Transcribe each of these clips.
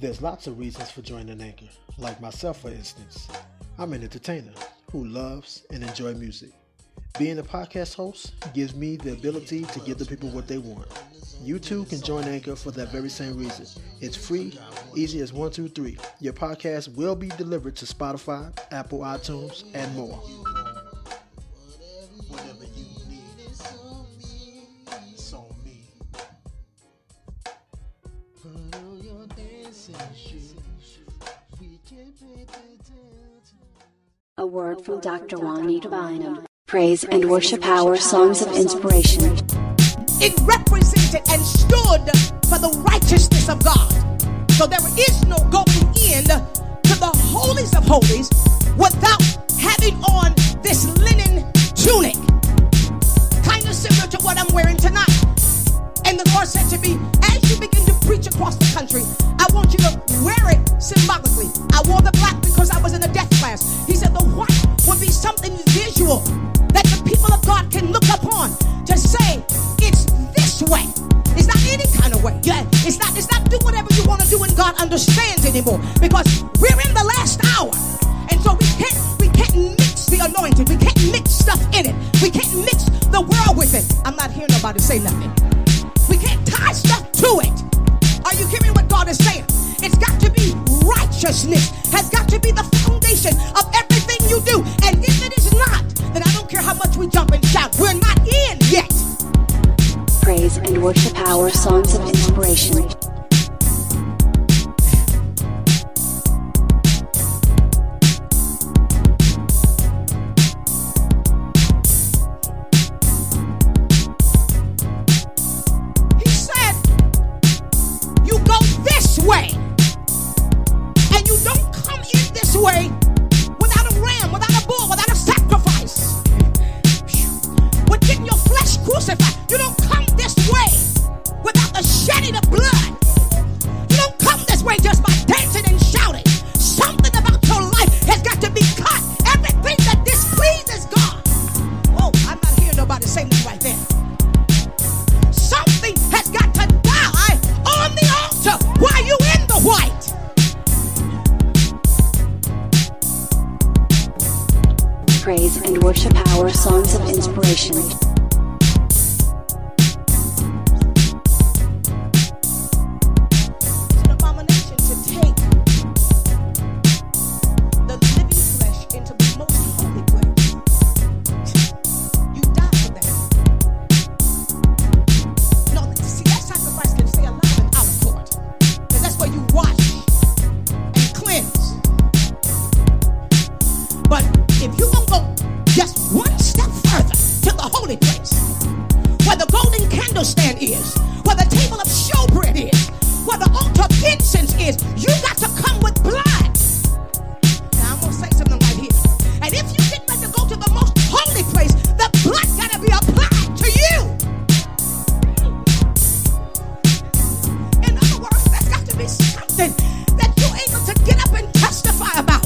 There's lots of reasons for joining Anchor, like myself, for instance. I'm an entertainer who loves and enjoy music. Being a podcast host gives me the ability to give the people what they want. You too can join Anchor for that very same reason. It's free, easy as one, two, three. Your podcast will be delivered to Spotify, Apple iTunes, and more. From Dr. Juanita Bynum. Praise and worship hour songs of inspiration. It represented and stood for the righteousness of God. So there is no going in to the holies of holies without having on this linen tunic. Kind of similar to what I'm wearing tonight. And the Lord said to me, as you begin to preach across the country, I want you to wear it nobody say nothing. We can't tie stuff to it. Are you hearing what God is saying? It's got to be righteousness, has got to be the foundation of everything you do. And if it is not, then I don't care how much we jump and shout. We're not in yet. Praise and worship hour songs of inspiration. Way without a ram, without a bull, without a sacrifice. With getting your flesh crucified. You don't come this way without the shedding of blood. You don't come this way just by dancing and shouting. Something about your life has got to be cut. Everything that displeases God. Oh, I'm not hearing nobody say me right there. Cleanse. But if you gonna go just one is, where the table of showbread is, where the altar of incense is, you got to come with blood. Now I'm gonna say something right here. And if you get ready to go to the most holy place, the blood gotta be applied to you. In other words, there's got to be something that you're able to get up and testify about.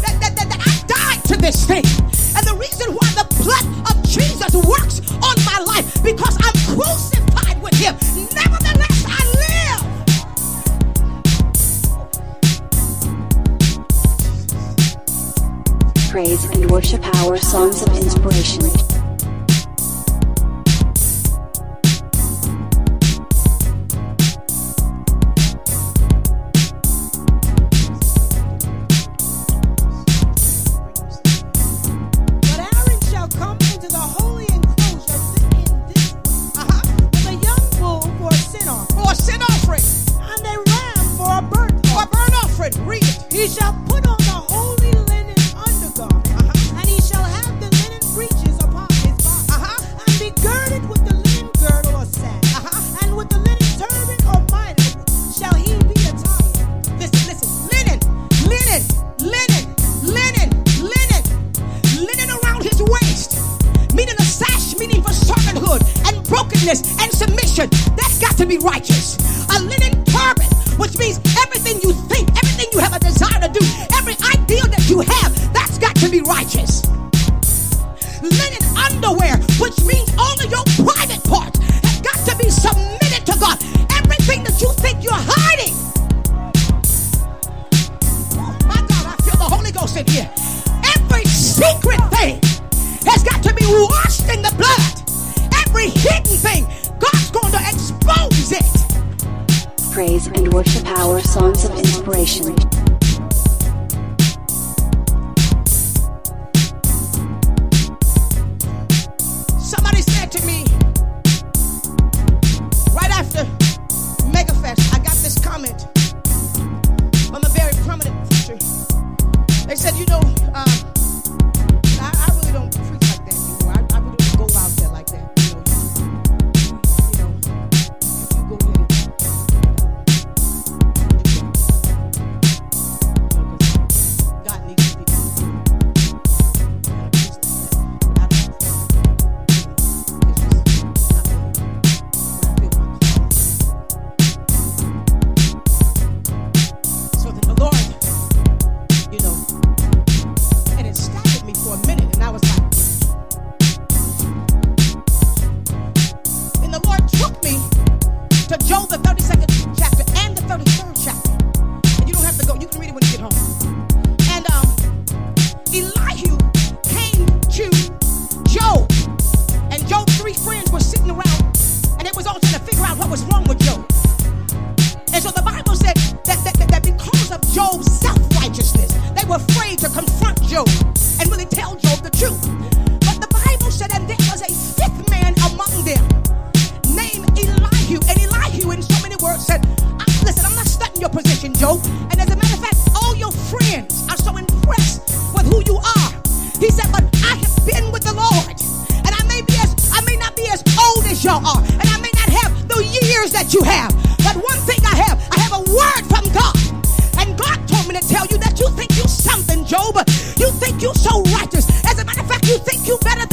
That, that, that, that I died to this thing. Praise and worship hour songs of inspiration. you have, that's got to be righteous. Linen underwear, which means all of your private parts, has got to be submitted to God. Everything that you think you're hiding. Oh my God, I feel the Holy Ghost in here. Every secret thing has got to be washed in the blood. Every hidden thing, God's going to expose it praise and worship hour songs of inspiration. you have. But one thing I have, I have a word from God. And God told me to tell you that you think you're something, Job. You think you so righteous. As a matter of fact, you think you better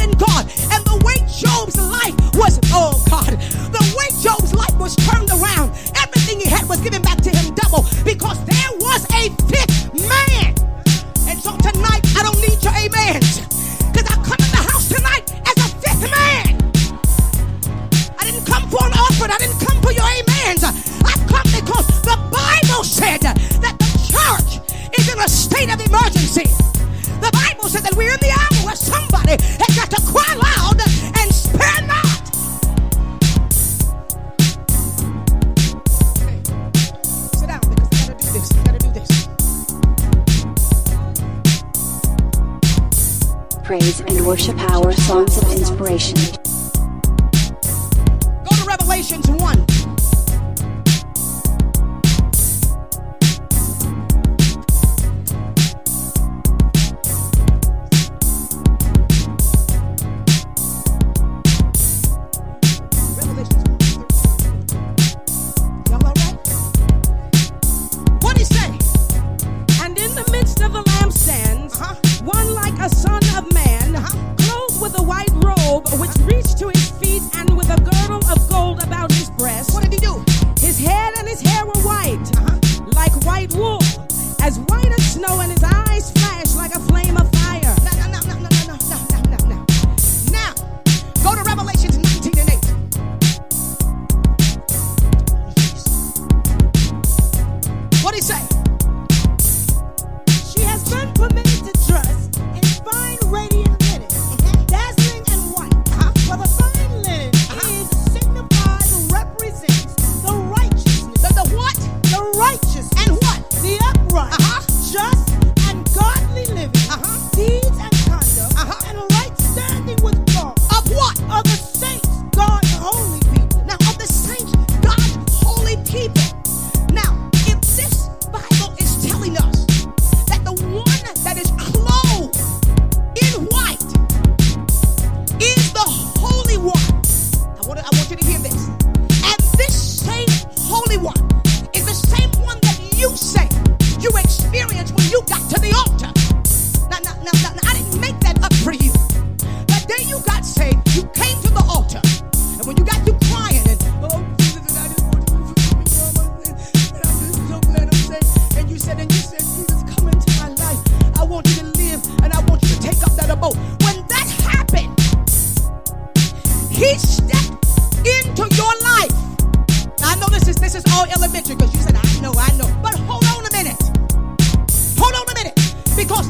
mercy. The Bible said that we're in the hour where somebody has got to cry loud and spare not. Hey, sit down because I gotta do this. I gotta do this. Praise and worship hour songs of inspiration. you got saved, you came to the altar. And when you got through crying and, oh, Jesus, I just want you to forgive and I'm just so glad I'm saved. And you said, and you said, Jesus, come into my life. I want you to live and I want you to take up that abode. When that happened, he stepped into your life. Now, I know this is this is all elementary because you said, I know, I know. But hold on a minute. Hold on a minute. Because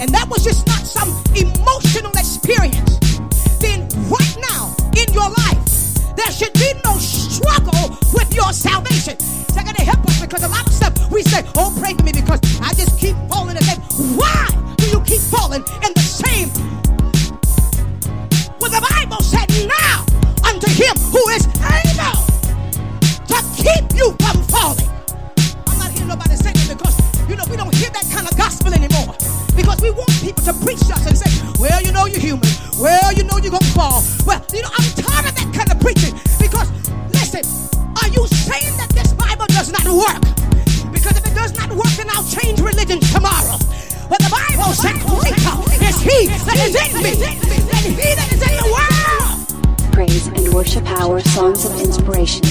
and that was just not some emotional experience. Then, right now in your life, there should be no struggle with your salvation. It's not going to help us because a lot of stuff we say, oh, pray for me because I just Fall. Well, you know, I'm tired of that kind of preaching. Because, listen, are you saying that this Bible does not work? Because if it does not work, then I'll change religion tomorrow. But the Bible said, greater is he that is in me than he that is in the world. Praise and worship hour songs of inspiration.